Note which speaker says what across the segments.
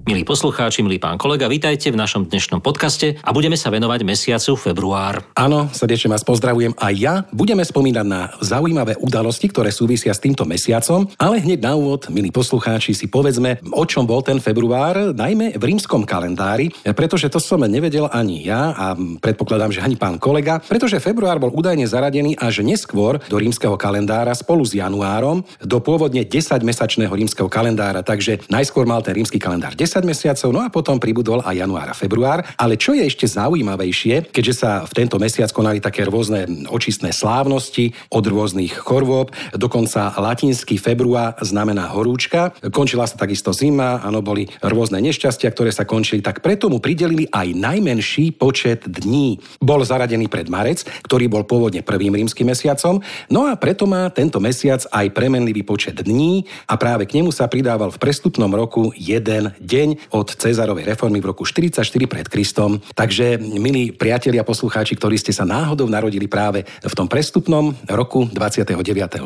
Speaker 1: Milí poslucháči, milý pán kolega, vítajte v našom dnešnom podcaste a budeme sa venovať mesiacu február.
Speaker 2: Áno, srdečne vás pozdravujem aj ja. Budeme spomínať na zaujímavé udalosti, ktoré súvisia s týmto mesiacom, ale hneď na úvod, milí poslucháči, si povedzme, o čom bol ten február, najmä v rímskom kalendári, pretože to som nevedel ani ja a predpokladám, že ani pán kolega, pretože február bol údajne zaradený až neskôr do rímskeho kalendára spolu s januárom do pôvodne 10-mesačného rímskeho kalendára, takže najskôr mal ten rímsky kalendár 10 10 mesiacov, no a potom pribudol aj január a február. Ale čo je ešte zaujímavejšie, keďže sa v tento mesiac konali také rôzne očistné slávnosti od rôznych chorôb, dokonca latinský február znamená horúčka, končila sa takisto zima, áno, boli rôzne nešťastia, ktoré sa končili, tak preto mu pridelili aj najmenší počet dní. Bol zaradený pred marec, ktorý bol pôvodne prvým rímskym mesiacom, no a preto má tento mesiac aj premenlivý počet dní a práve k nemu sa pridával v prestupnom roku jeden deň deň od Cezarovej reformy v roku 44 pred Kristom. Takže, milí priatelia poslucháči, ktorí ste sa náhodou narodili práve v tom prestupnom roku 29.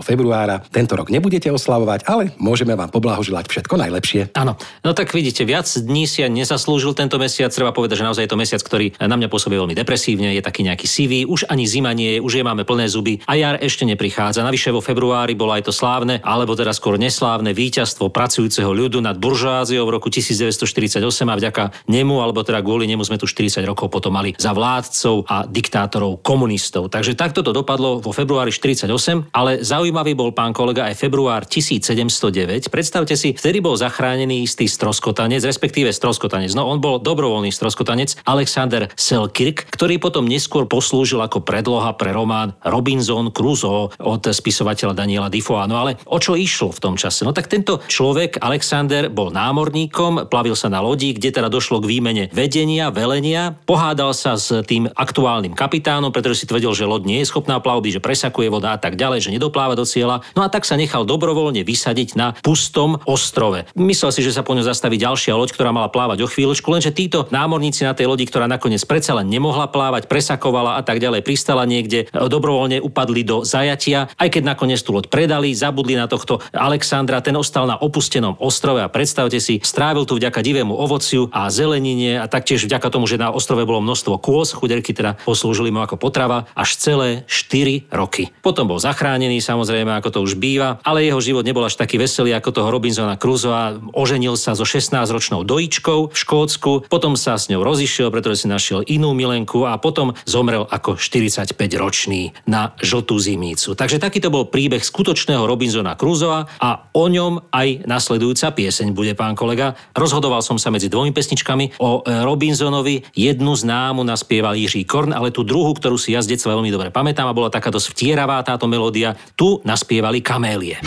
Speaker 2: februára, tento rok nebudete oslavovať, ale môžeme vám poblahoželať všetko najlepšie.
Speaker 1: Áno, no tak vidíte, viac dní si ja nezaslúžil tento mesiac. Treba povedať, že naozaj je to mesiac, ktorý na mňa pôsobí veľmi depresívne, je taký nejaký sivý, už ani zima nie je, už je máme plné zuby a jar ešte neprichádza. Navyše vo februári bolo aj to slávne, alebo teda skôr neslávne víťazstvo pracujúceho ľudu nad buržáziou v roku 1900 1948 a vďaka nemu, alebo teda kvôli nemu sme tu 40 rokov potom mali za vládcov a diktátorov komunistov. Takže takto to dopadlo vo februári 48, ale zaujímavý bol pán kolega aj február 1709. Predstavte si, vtedy bol zachránený istý stroskotanec, respektíve stroskotanec. No on bol dobrovoľný stroskotanec Alexander Selkirk, ktorý potom neskôr poslúžil ako predloha pre román Robinson Crusoe od spisovateľa Daniela Defoe. No ale o čo išlo v tom čase? No tak tento človek, Alexander, bol námorníkom, plavil sa na lodi, kde teda došlo k výmene vedenia, velenia, pohádal sa s tým aktuálnym kapitánom, pretože si tvrdil, že loď nie je schopná plavby, že presakuje voda a tak ďalej, že nedopláva do cieľa. No a tak sa nechal dobrovoľne vysadiť na pustom ostrove. Myslel si, že sa po ňom zastaví ďalšia loď, ktorá mala plávať o chvíľočku, lenže títo námorníci na tej lodi, ktorá nakoniec predsa len nemohla plávať, presakovala a tak ďalej, pristala niekde, dobrovoľne upadli do zajatia, aj keď nakoniec tú loď predali, zabudli na tohto Alexandra, ten ostal na opustenom ostrove a predstavte si, strávil tu vďaka divému ovociu a zelenine a taktiež vďaka tomu, že na ostrove bolo množstvo kôz, chuderky teda poslúžili mu ako potrava až celé 4 roky. Potom bol zachránený samozrejme, ako to už býva, ale jeho život nebol až taký veselý ako toho Robinsona Crusoa. Oženil sa so 16-ročnou dojičkou v Škótsku, potom sa s ňou rozišiel, pretože si našiel inú milenku a potom zomrel ako 45-ročný na žltú zimícu. Takže takýto bol príbeh skutočného Robinsona Crusoa a o ňom aj nasledujúca pieseň bude, pán kolega. Roz rozhodoval som sa medzi dvomi pesničkami. O e, Robinsonovi jednu známu naspieval Jiří Korn, ale tú druhú, ktorú si ja z detstva veľmi dobre pamätám a bola taká dosť vtieravá táto melódia, tu naspievali Kamélie.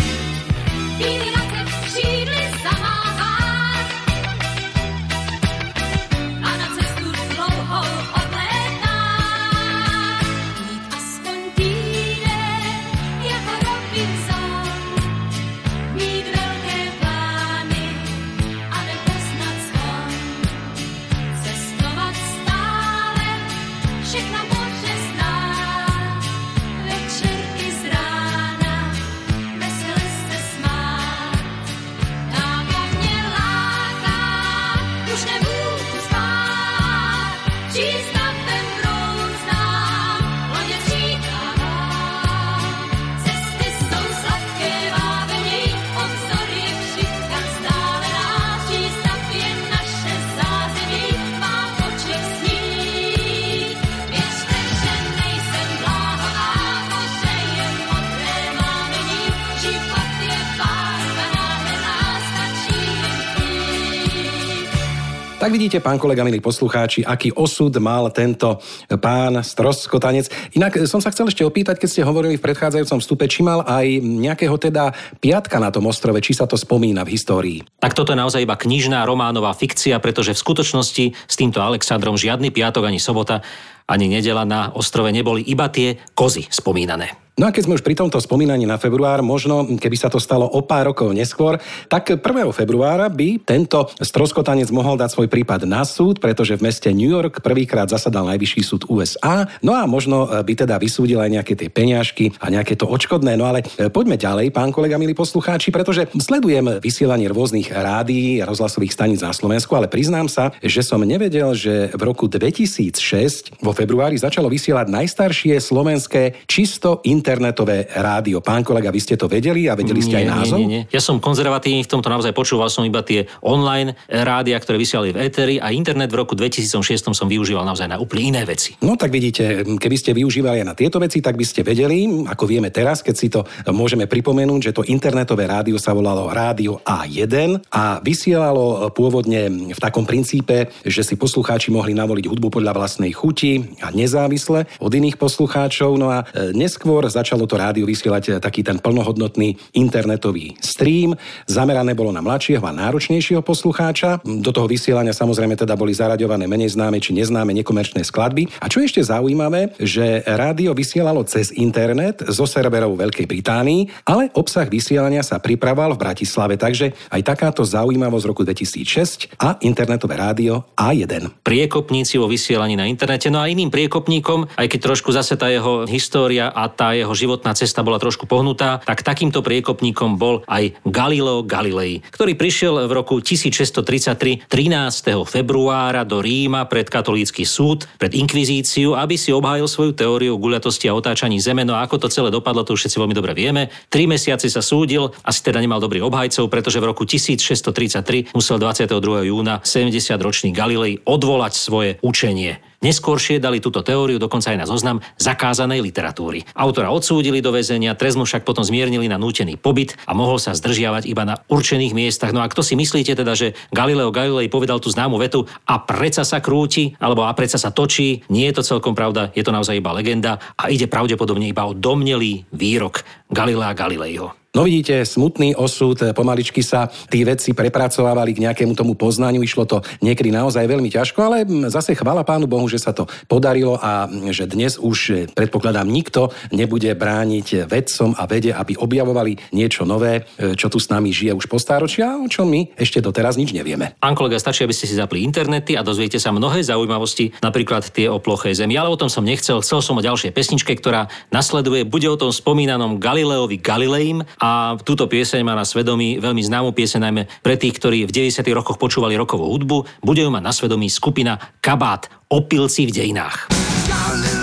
Speaker 2: Tak vidíte, pán kolega, milí poslucháči, aký osud mal tento pán stroskotanec. Inak som sa chcel ešte opýtať, keď ste hovorili v predchádzajúcom vstupe, či mal aj nejakého teda piatka na tom ostrove, či sa to spomína v histórii.
Speaker 1: Tak toto je naozaj iba knižná románová fikcia, pretože v skutočnosti s týmto Alexandrom žiadny piatok ani sobota ani nedela na ostrove neboli iba tie kozy spomínané.
Speaker 2: No a keď sme už pri tomto spomínaní na február, možno keby sa to stalo o pár rokov neskôr, tak 1. februára by tento stroskotanec mohol dať svoj prípad na súd, pretože v meste New York prvýkrát zasadal najvyšší súd USA. No a možno by teda vysúdil aj nejaké tie peňažky a nejaké to očkodné. No ale e, poďme ďalej, pán kolega, milí poslucháči, pretože sledujem vysielanie rôznych rádií a rozhlasových staníc na Slovensku, ale priznám sa, že som nevedel, že v roku 2006 vo februári začalo vysielať najstaršie slovenské čisto internetové rádio. Pán kolega, vy ste to vedeli a vedeli ste
Speaker 1: nie,
Speaker 2: aj názov?
Speaker 1: Nie, nie, nie. Ja som konzervatívny v tomto naozaj počúval som iba tie online rádia, ktoré vysielali v éteri a internet v roku 2006 som využíval naozaj na úplne iné veci.
Speaker 2: No tak vidíte, keby ste využívali aj na tieto veci, tak by ste vedeli, ako vieme teraz, keď si to môžeme pripomenúť, že to internetové rádio sa volalo Rádio A1 a vysielalo pôvodne v takom princípe, že si poslucháči mohli navoliť hudbu podľa vlastnej chuti a nezávisle od iných poslucháčov. No a e, neskôr začalo to rádio vysielať e, taký ten plnohodnotný internetový stream. Zamerané bolo na mladšieho a náročnejšieho poslucháča. Do toho vysielania samozrejme teda boli zaraďované menej známe či neznáme nekomerčné skladby. A čo ešte zaujímavé, že rádio vysielalo cez internet zo serverov Veľkej Británii, ale obsah vysielania sa pripravoval v Bratislave, takže aj takáto zaujímavosť roku 2006 a internetové rádio A1.
Speaker 1: Priekopníci vo vysielaní na internete, no a iným priekopníkom, aj keď trošku zase tá jeho história a tá jeho životná cesta bola trošku pohnutá, tak takýmto priekopníkom bol aj Galileo Galilei, ktorý prišiel v roku 1633 13. februára do Ríma pred katolícky súd, pred inkvizíciu, aby si obhájil svoju teóriu guľatosti a otáčaní zeme. No a ako to celé dopadlo, to už všetci veľmi dobre vieme. Tri mesiace sa súdil, asi teda nemal dobrých obhajcov, pretože v roku 1633 musel 22. júna 70-ročný Galilei odvolať svoje učenie. Neskôršie dali túto teóriu dokonca aj na zoznam zakázanej literatúry. Autora odsúdili do väzenia, trest mu však potom zmiernili na nútený pobyt a mohol sa zdržiavať iba na určených miestach. No a kto si myslíte teda, že Galileo Galilei povedal tú známu vetu a predsa sa krúti, alebo a predsa sa točí? Nie je to celkom pravda, je to naozaj iba legenda a ide pravdepodobne iba o domnelý výrok Galilea Galileiho.
Speaker 2: No vidíte, smutný osud, pomaličky sa tí vedci prepracovávali k nejakému tomu poznaniu, išlo to niekedy naozaj veľmi ťažko, ale zase chvála pánu Bohu, že sa to podarilo a že dnes už, predpokladám, nikto nebude brániť vedcom a vede, aby objavovali niečo nové, čo tu s nami žije už po stáročia, o čom my ešte doteraz nič nevieme.
Speaker 1: Pán kolega, stačí, aby ste si zapli internety a dozviete sa mnohé zaujímavosti, napríklad tie o plochej zemi. Ale o tom som nechcel, chcel som o ďalšej pesničke, ktorá nasleduje, bude o tom spomínanom Galileovi Galileim a a túto pieseň má na svedomí veľmi známu pieseň najmä pre tých, ktorí v 90. rokoch počúvali rokovú hudbu. Bude ju mať na svedomí skupina Kabát Opilci v dejinách. Galileo,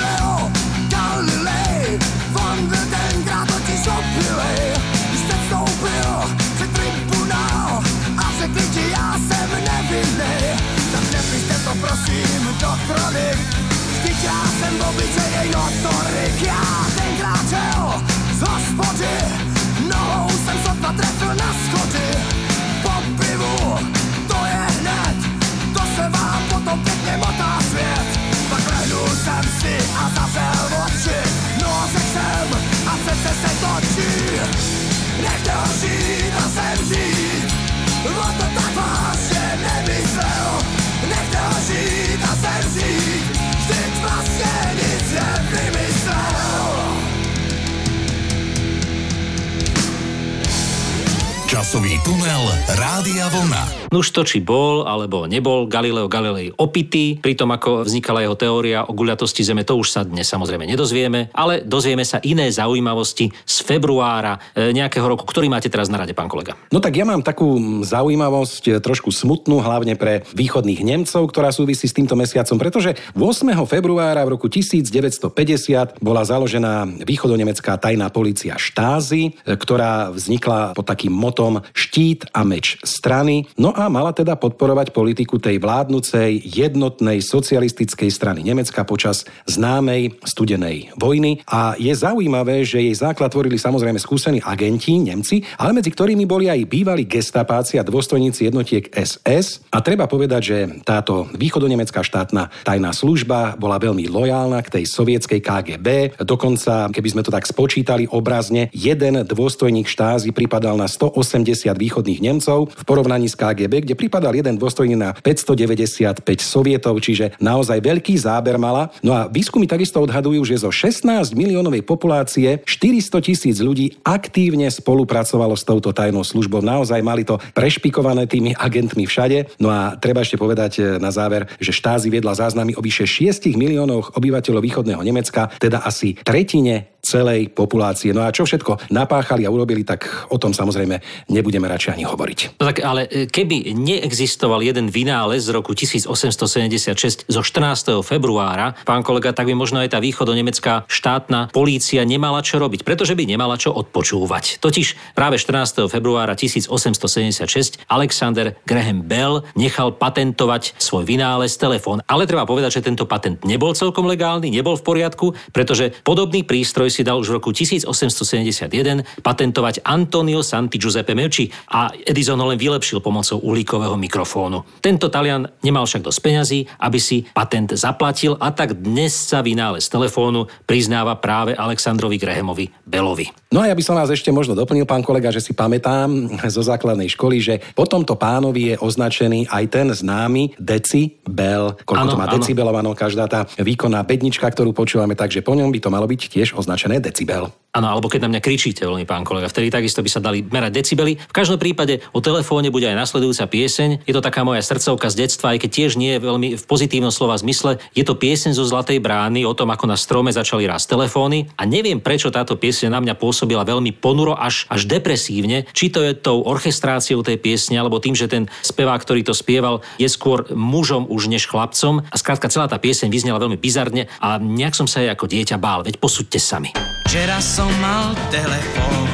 Speaker 3: Časový tunel Rádia Vlna.
Speaker 1: Nuž to, či bol alebo nebol Galileo Galilei opitý, pri tom ako vznikala jeho teória o guľatosti Zeme, to už sa dnes samozrejme nedozvieme, ale dozvieme sa iné zaujímavosti z februára e, nejakého roku, ktorý máte teraz na rade, pán kolega.
Speaker 2: No tak ja mám takú zaujímavosť, e, trošku smutnú, hlavne pre východných Nemcov, ktorá súvisí s týmto mesiacom, pretože 8. februára v roku 1950 bola založená východonemecká tajná policia Štázy, e, ktorá vznikla pod takým motom štít a meč strany. No a mala teda podporovať politiku tej vládnucej jednotnej socialistickej strany Nemecka počas známej studenej vojny. A je zaujímavé, že jej základ tvorili samozrejme skúsení agenti, Nemci, ale medzi ktorými boli aj bývalí gestapáci a dôstojníci jednotiek SS. A treba povedať, že táto východonemecká štátna tajná služba bola veľmi lojálna k tej sovietskej KGB. Dokonca, keby sme to tak spočítali obrazne, jeden dôstojník štázy pripadal na 180 východných Nemcov v porovnaní s KGB kde pripadal jeden dôstojný na 595 sovietov, čiže naozaj veľký záber mala. No a výskumy takisto odhadujú, že zo 16 miliónovej populácie 400 tisíc ľudí aktívne spolupracovalo s touto tajnou službou. Naozaj mali to prešpikované tými agentmi všade. No a treba ešte povedať e, na záver, že štázi viedla záznamy o vyše 6 miliónoch obyvateľov východného Nemecka, teda asi tretine celej populácie. No a čo všetko napáchali a urobili, tak o tom samozrejme nebudeme radšej ani hovoriť.
Speaker 1: No tak ale e, keby neexistoval jeden vynález z roku 1876 zo 14. februára, pán kolega, tak by možno aj tá východonemecká štátna polícia nemala čo robiť, pretože by nemala čo odpočúvať. Totiž práve 14. februára 1876 Alexander Graham Bell nechal patentovať svoj vynález telefón. Ale treba povedať, že tento patent nebol celkom legálny, nebol v poriadku, pretože podobný prístroj si dal už v roku 1871 patentovať Antonio Santi Giuseppe Melci a Edison ho len vylepšil pomocou uhlíkového mikrofónu. Tento Talian nemal však dosť peňazí, aby si patent zaplatil a tak dnes sa vynález telefónu priznáva práve Alexandrovi Grahamovi Bellovi.
Speaker 2: No a ja by som vás ešte možno doplnil, pán kolega, že si pamätám zo základnej školy, že po tomto pánovi je označený aj ten známy decibel. Koľko ano, to má decibelov, každá tá výkonná bednička, ktorú počúvame, takže po ňom by to malo byť tiež označené označené decibel.
Speaker 1: Áno, alebo keď na mňa kričíte, veľmi pán kolega, vtedy takisto by sa dali merať decibely. V každom prípade o telefóne bude aj nasledujúca pieseň. Je to taká moja srdcovka z detstva, aj keď tiež nie je veľmi v pozitívnom slova zmysle. Je to pieseň zo Zlatej brány o tom, ako na strome začali rásť telefóny. A neviem, prečo táto pieseň na mňa pôsobila veľmi ponuro až, až depresívne. Či to je tou orchestráciou tej piesne, alebo tým, že ten spevák, ktorý to spieval, je skôr mužom už než chlapcom. A skrátka celá tá pieseň vyznela veľmi bizarne a nejak som sa jej ako dieťa bál. Veď posúďte sami.
Speaker 4: Včera som mal telefón,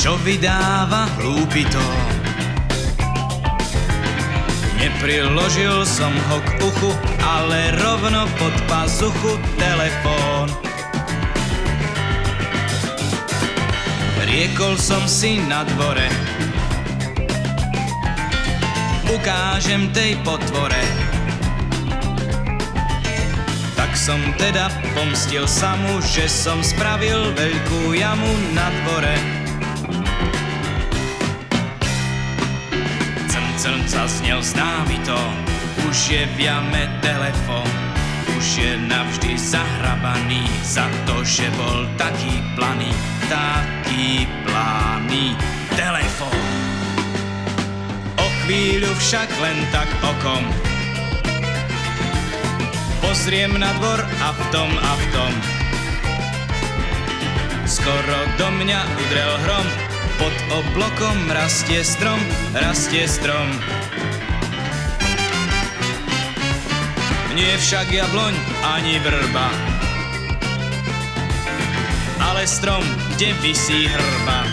Speaker 4: čo vydáva hlúpy to. Nepriložil som ho k uchu, ale rovno pod pazuchu telefón. Riekol som si na dvore, ukážem tej potvore, tak som teda pomstil samu, že som spravil veľkú jamu na dvore. Crn, crn, zaznel známy to, už je v jame telefon, už je navždy zahrabaný za to, že bol taký planý, taký planý telefon. O chvíľu však len tak okom pozriem na dvor a v tom a v tom. Skoro do mňa udrel hrom, pod oblokom rastie strom, rastie strom. Nie však jabloň ani vrba, ale strom, kde vysí hrba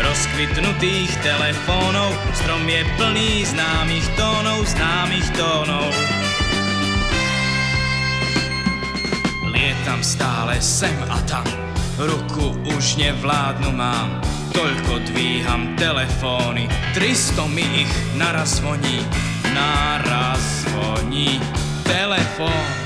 Speaker 4: rozkvitnutých telefónov. Strom je plný známych tónov, známych tónov. Lietam stále sem a tam, ruku už nevládnu mám. Toľko dvíham telefóny, 300 mi ich naraz zvoní, naraz zvoní telefón.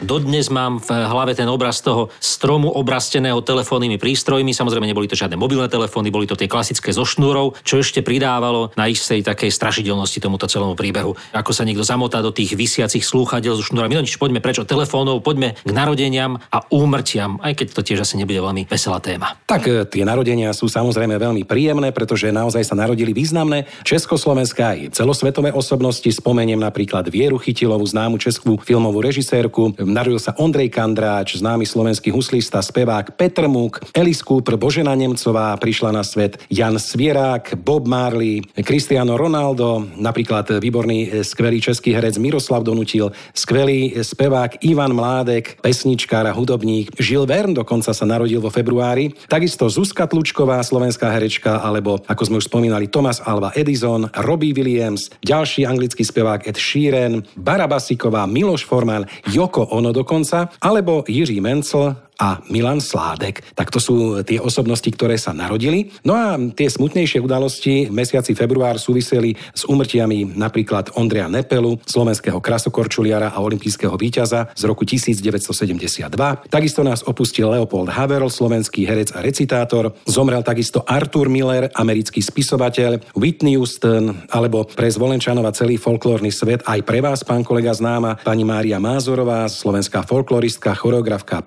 Speaker 1: Dodnes mám v hlave ten obraz toho stromu obrasteného telefónnymi prístrojmi. Samozrejme, neboli to žiadne mobilné telefóny, boli to tie klasické zo šnúrov, čo ešte pridávalo na istej takej strašidelnosti tomuto celému príbehu. Ako sa niekto zamotá do tých vysiacich slúchadiel so šnúrami. No nič, poďme prečo telefónov, poďme k narodeniam a úmrtiam, aj keď to tiež asi nebude veľmi veselá téma.
Speaker 2: Tak e, tie narodenia sú samozrejme veľmi príjemné, pretože naozaj sa narodili významné československá aj celosvetové osobnosti. Spomeniem napríklad Vieru Chytilovú, známu českú filmovú režisérku, Narodil sa Ondrej Kandráč, známy slovenský huslista, spevák Petr Múk, Alice Cooper, Božena Nemcová, prišla na svet Jan Svierák, Bob Marley, Cristiano Ronaldo, napríklad výborný e, skvelý český herec Miroslav Donutil, skvelý spevák Ivan Mládek, pesničkár a hudobník, Žil Verne dokonca sa narodil vo februári, takisto Zuzka Tlučková, slovenská herečka, alebo ako sme už spomínali Thomas Alva Edison, Robbie Williams, ďalší anglický spevák Ed Sheeran, Barabasiková, Miloš Forman, Joko ono dokonca, alebo Jiří Mencel a Milan Sládek. Tak to sú tie osobnosti, ktoré sa narodili. No a tie smutnejšie udalosti v mesiaci február súviseli s úmrtiami napríklad Ondreja Nepelu, slovenského krasokorčuliara a olimpijského víťaza z roku 1972. Takisto nás opustil Leopold Haverl, slovenský herec a recitátor. Zomrel takisto Arthur Miller, americký spisovateľ, Whitney Houston, alebo pre Zvolenčanov a celý folklórny svet aj pre vás, pán kolega známa, pani Mária Mázorová, slovenská folkloristka, choreografka a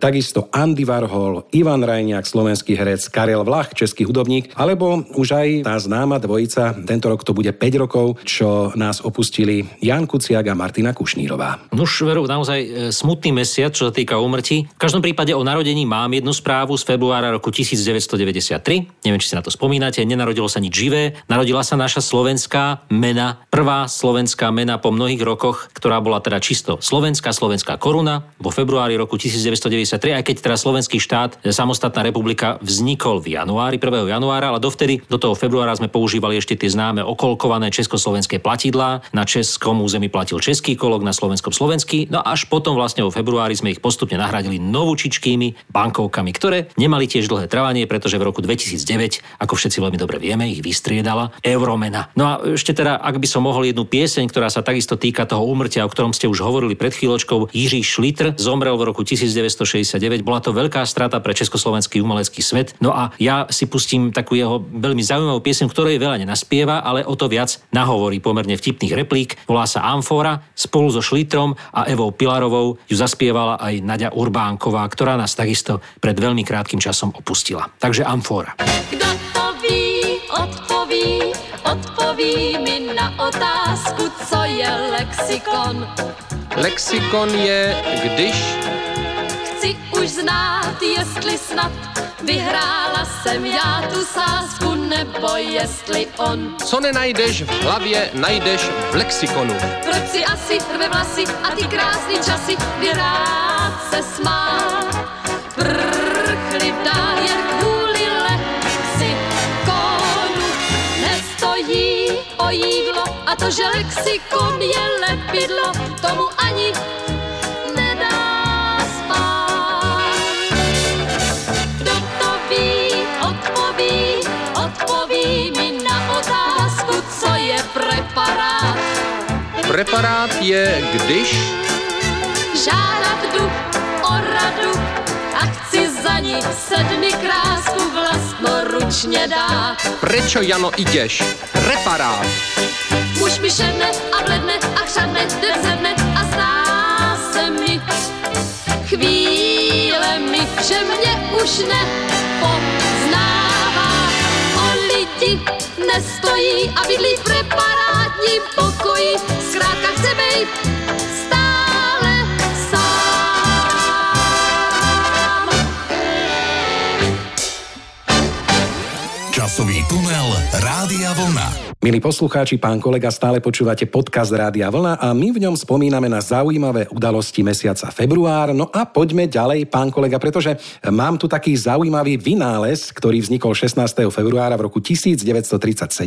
Speaker 2: takisto Andy Warhol, Ivan Rajniak, slovenský herec, Karel Vlach, český hudobník, alebo už aj tá známa dvojica, tento rok to bude 5 rokov, čo nás opustili Jan Kuciak a Martina Kušnírová.
Speaker 1: Nuž, veru, naozaj e, smutný mesiac, čo sa týka úmrtí. V každom prípade o narodení mám jednu správu z februára roku 1993. Neviem, či si na to spomínate. Nenarodilo sa nič živé. Narodila sa naša slovenská mena, prvá slovenská mena po mnohých rokoch, ktorá bola teda čisto slovenská, slovenská koruna vo februári roku 1993, aj keď teda slovenský štát, e, samostatná republika vznikol v januári, 1. januára, ale dovtedy do toho februára sme používali ešte tie známe okolkované československé platidlá. Na českom území platil český kolok, na slovenskom slovenský. No až potom vlastne vo februári sme ich postupne nahradili novúčičkými bankovkami, ktoré nemali tiež dlhé trvanie, pretože v roku 2009, ako všetci veľmi dobre vieme, ich vystriedala euromena. No a ešte teda, ak by som mohol jednu pieseň, ktorá sa takisto týka toho úmrtia, o ktorom ste už hovorili pred chvíľočkou, Jiří Šlitr zomrel v roku 1969. Bola to veľká strata pre československý umelecký svet. No a ja si pustím takú jeho veľmi zaujímavú pieseň, ktorej veľa nenaspieva, ale o to viac nahovorí pomerne vtipných replík. Volá sa Amfora, spolu so Šlitrom a Evou Pilarovou ju zaspievala aj Nadia Urbánková, ktorá nás takisto pred veľmi krátkým časom opustila. Takže Amfora.
Speaker 5: Kdo to ví, odpoví, odpoví mi na otázku, co je lexikon.
Speaker 6: Lexikon je, když
Speaker 5: už znát, jestli snad vyhrála jsem já tu sázku, nebo jestli on.
Speaker 6: co nenajdeš v hlavě, najdeš v lexikonu.
Speaker 5: Proč si asi rve vlasy a ty krásný časy, kdy rád se smál. Prchli dál jen kvůli lexikonu. Nestojí o jídlo a to, že lexikon je lepidlo, tomu ani Preparát
Speaker 6: je, když
Speaker 5: žádat jdu o radu a chci za ní sedmi krásku vlastnoručně dát.
Speaker 6: prečo Jano ideš? Reparát.
Speaker 5: Muž mi šedne a bledne a chřadne, den sedne a zdá se mi chvílemi, že mě už nepoznává. O lidi nestojí a bydlí v preparátním pokoji, chce bejt stále.
Speaker 3: Časový tunel Rádia Vlna.
Speaker 2: Milí poslucháči, pán kolega, stále počúvate podcast Rádia Vlna a my v ňom spomíname na zaujímavé udalosti mesiaca február. No a poďme ďalej, pán kolega, pretože mám tu taký zaujímavý vynález, ktorý vznikol 16. februára v roku 1937.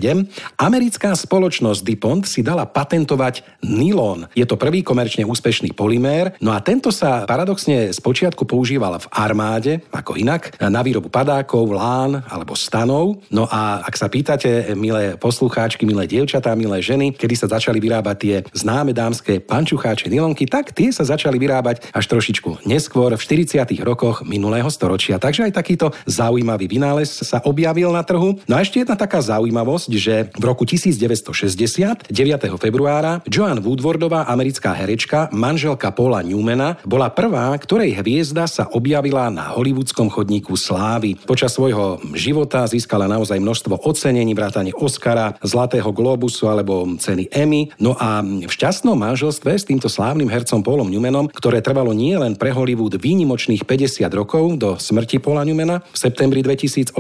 Speaker 2: Americká spoločnosť DuPont si dala patentovať nylon. Je to prvý komerčne úspešný polymér, no a tento sa paradoxne spočiatku používal v armáde, ako inak, na výrobu padákov, lán alebo stanov. No a ak sa pýtate, milé poslucháči, poslucháčky, milé dievčatá, milé ženy, kedy sa začali vyrábať tie známe dámske pančucháče nylonky, tak tie sa začali vyrábať až trošičku neskôr v 40. rokoch minulého storočia. Takže aj takýto zaujímavý vynález sa objavil na trhu. No a ešte jedna taká zaujímavosť, že v roku 1960, 9. februára, Joan Woodwardová, americká herečka, manželka Paula Newmana, bola prvá, ktorej hviezda sa objavila na hollywoodskom chodníku slávy. Počas svojho života získala naozaj množstvo ocenení, vrátane Oscara, Zlatého Globusu alebo ceny Emmy. No a v šťastnom manželstve s týmto slávnym hercom Paulom Newmanom, ktoré trvalo nie len pre Hollywood výnimočných 50 rokov do smrti Paula Newmana, v septembri 2008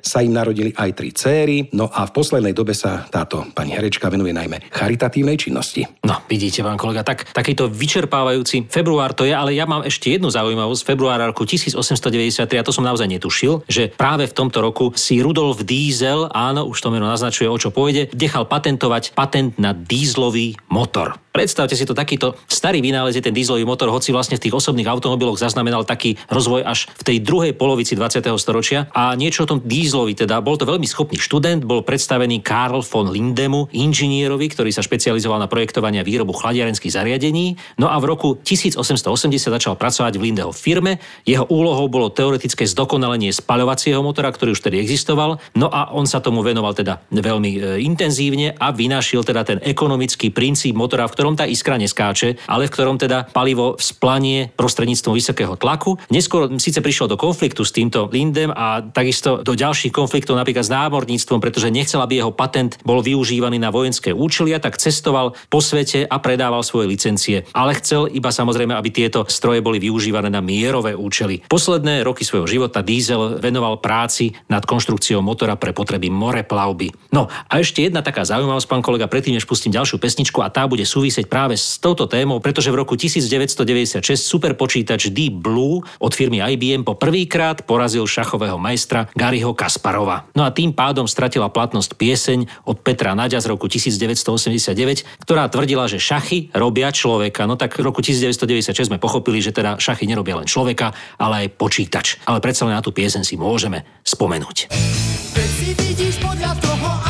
Speaker 2: sa im narodili aj tri céry, no a v poslednej dobe sa táto pani herečka venuje najmä charitatívnej činnosti.
Speaker 1: No, vidíte, pán kolega, tak, takýto vyčerpávajúci február to je, ale ja mám ešte jednu zaujímavosť. Februára roku 1893, a to som naozaj netušil, že práve v tomto roku si Rudolf Dies Diesel, áno, už to meno naznačuje, o čo pôjde, nechal patentovať patent na dízlový motor. Predstavte si to, takýto starý vynález je ten dízlový motor, hoci vlastne v tých osobných automobiloch zaznamenal taký rozvoj až v tej druhej polovici 20. storočia. A niečo o tom dízlovi, teda bol to veľmi schopný študent, bol predstavený Karl von Lindemu, inžinierovi, ktorý sa špecializoval na projektovanie a výrobu chladiarenských zariadení. No a v roku 1880 začal pracovať v Lindeho firme. Jeho úlohou bolo teoretické zdokonalenie spaľovacieho motora, ktorý už tedy existoval. No a on sa tomu venoval teda veľmi e, intenzívne a vynašiel teda ten ekonomický princíp motora, v ktorom tá iskra neskáče, ale v ktorom teda palivo vzplanie prostredníctvom vysokého tlaku. Neskôr síce prišiel do konfliktu s týmto Lindem a takisto do ďalších konfliktov napríklad s námorníctvom, pretože nechcel, aby jeho patent bol využívaný na vojenské účely a tak cestoval po svete a predával svoje licencie. Ale chcel iba samozrejme, aby tieto stroje boli využívané na mierové účely. Posledné roky svojho života Diesel venoval práci nad konštrukciou motora pre potreby moreplavby. No a ešte jedna taká zaujímavosť, pán kolega, predtým než pustím ďalšiu pesničku a tá bude súvisieť práve s touto témou, pretože v roku 1996 superpočítač Deep Blue od firmy IBM po prvýkrát porazil šachového majstra Garyho Kasparova. No a tým pádom stratila platnosť pieseň od Petra Naďa z roku 1989, ktorá tvrdila, že šachy robia človeka. No tak v roku 1996 sme pochopili, že teda šachy nerobia len človeka, ale aj počítač. Ale predsa len na tú pieseň si môžeme spomenúť.
Speaker 7: Veci vidíš podľa toho,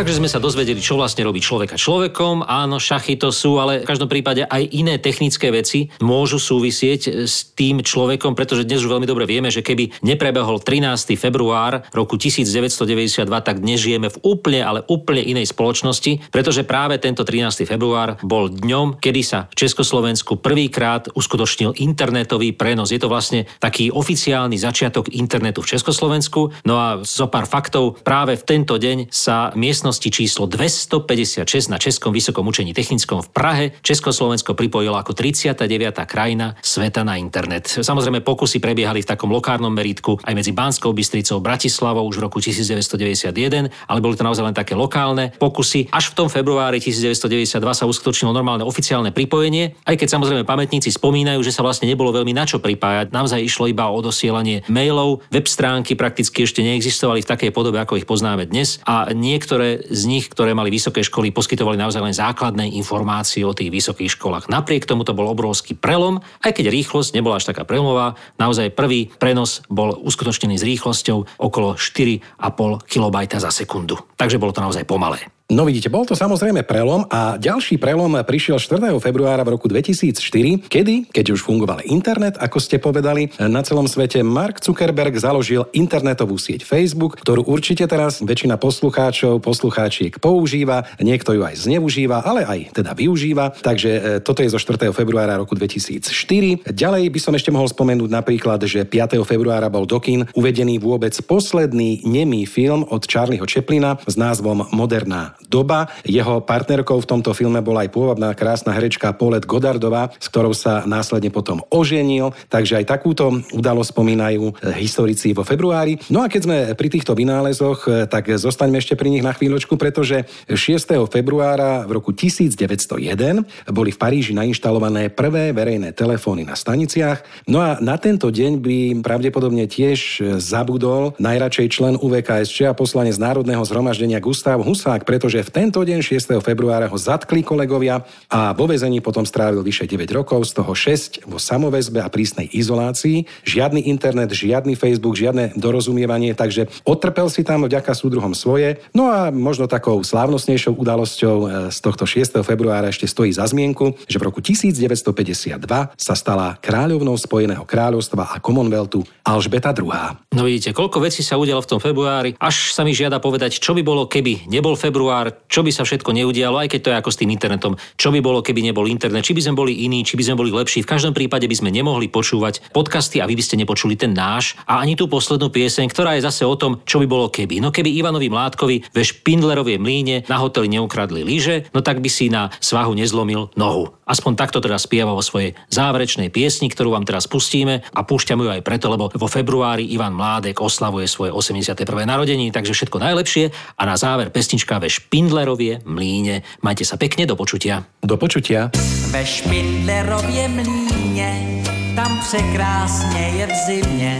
Speaker 1: Takže sme sa dozvedeli, čo vlastne robí človeka človekom. Áno, šachy to sú, ale v každom prípade aj iné technické veci môžu súvisieť s tým človekom, pretože dnes už veľmi dobre vieme, že keby neprebehol 13. február roku 1992, tak dnes žijeme v úplne, ale úplne inej spoločnosti, pretože práve tento 13. február bol dňom, kedy sa v Československu prvýkrát uskutočnil internetový prenos. Je to vlastne taký oficiálny začiatok internetu v Československu. No a zo pár faktov, práve v tento deň sa miestnosti číslo 256 na Českom vysokom učení technickom v Prahe Československo pripojilo ako 39. krajina sveta na internet. Samozrejme pokusy prebiehali v takom lokárnom meritku aj medzi Banskou Bystricou, Bratislavou už v roku 1991, ale boli to naozaj len také lokálne pokusy. Až v tom februári 1992 sa uskutočnilo normálne oficiálne pripojenie, aj keď samozrejme pamätníci spomínajú, že sa vlastne nebolo veľmi na čo pripájať. Naozaj išlo iba o odosielanie mailov, web stránky prakticky ešte neexistovali v takej podobe, ako ich poznáme dnes a niektoré z nich, ktoré mali vysoké školy, poskytovali naozaj len základné informácie o tých vysokých školách. Napriek tomu to bol obrovský prelom, aj keď rýchlosť nebola až taká prelomová, naozaj prvý prenos bol uskutočnený s rýchlosťou okolo 4,5 kB za sekundu. Takže bolo to naozaj pomalé.
Speaker 2: No vidíte, bol to samozrejme prelom a ďalší prelom prišiel 4. februára v roku 2004, kedy, keď už fungoval internet, ako ste povedali, na celom svete Mark Zuckerberg založil internetovú sieť Facebook, ktorú určite teraz väčšina poslucháčov, poslucháčiek používa, niekto ju aj zneužíva, ale aj teda využíva. Takže e, toto je zo 4. februára roku 2004. Ďalej by som ešte mohol spomenúť napríklad, že 5. februára bol do kín uvedený vôbec posledný nemý film od Charlieho Chaplina s názvom Moderná doba. Jeho partnerkou v tomto filme bola aj pôvodná krásna herečka Paulette Godardová, s ktorou sa následne potom oženil. Takže aj takúto udalosť spomínajú e, historici vo februári. No a keď sme pri týchto vynálezoch, e, tak zostaňme ešte pri nich na chvíľočku, pretože 6. februára v roku 1901 boli v Paríži nainštalované prvé verejné telefóny na staniciach. No a na tento deň by pravdepodobne tiež e, zabudol najradšej člen UVKSČ a poslanec Národného zhromaždenia Gustav Husák, pretože pretože v tento deň 6. februára ho zatkli kolegovia a vo väzení potom strávil vyše 9 rokov, z toho 6 vo samoväzbe a prísnej izolácii. Žiadny internet, žiadny Facebook, žiadne dorozumievanie, takže otrpel si tam vďaka súdruhom svoje. No a možno takou slávnostnejšou udalosťou e, z tohto 6. februára ešte stojí za zmienku, že v roku 1952 sa stala kráľovnou Spojeného kráľovstva a Commonwealthu Alžbeta II.
Speaker 1: No vidíte, koľko vecí sa udialo v tom februári, až sa mi žiada povedať, čo by bolo, keby nebol február, čo by sa všetko neudialo, aj keď to je ako s tým internetom, čo by bolo, keby nebol internet, či by sme boli iní, či by sme boli lepší. V každom prípade by sme nemohli počúvať podcasty a vy by ste nepočuli ten náš a ani tú poslednú pieseň, ktorá je zase o tom, čo by bolo keby. No keby Ivanovi Mládkovi ve Špindlerovie mlíne na hoteli neukradli lyže, no tak by si na svahu nezlomil nohu. Aspoň takto teda spieva vo svojej záverečnej piesni, ktorú vám teraz pustíme a púšťame ju aj preto, lebo vo februári Ivan Mládek oslavuje svoje 81. narodení, takže všetko najlepšie a na záver pesnička ve Špindlerovie mlíne. Majte sa pekne, do počutia.
Speaker 2: Do počutia.
Speaker 8: Ve Špindlerově mlíně, tam překrásně je v zimě,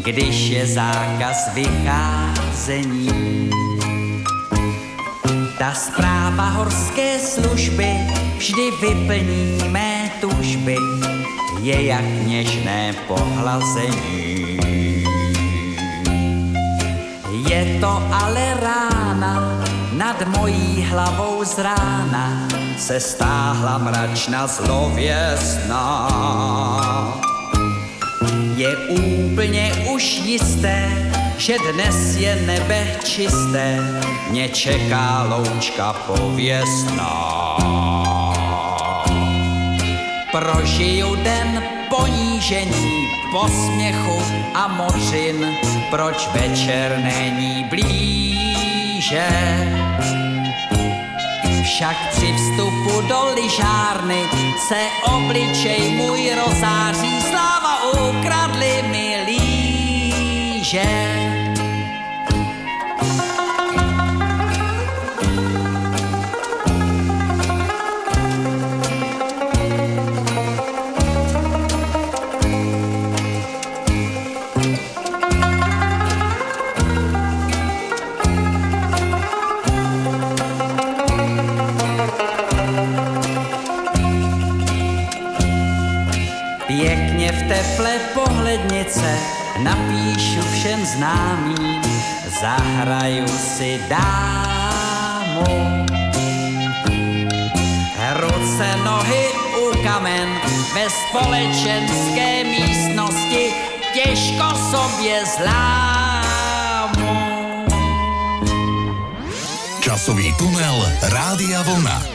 Speaker 8: když je zákaz vycházení. Ta zpráva horské služby vždy vyplní mé tužby, je jak něžné pohlazení. Je to ale rána, nad mojí hlavou z rána se stáhla mračna zlověsná. Je úplně už jisté, že dnes je nebe čisté, mě čeká loučka pověstná. Prožiju den ponížení, posměchu a mořin, proč večer není blíže. Však při vstupu do lyžárny se obličej můj rozáří, sláva ukradli mi Niger. Dámu. Ruce, nohy u kamen ve společenské místnosti těžko sobě zlámu.
Speaker 3: Časový tunel Rádia Vlna.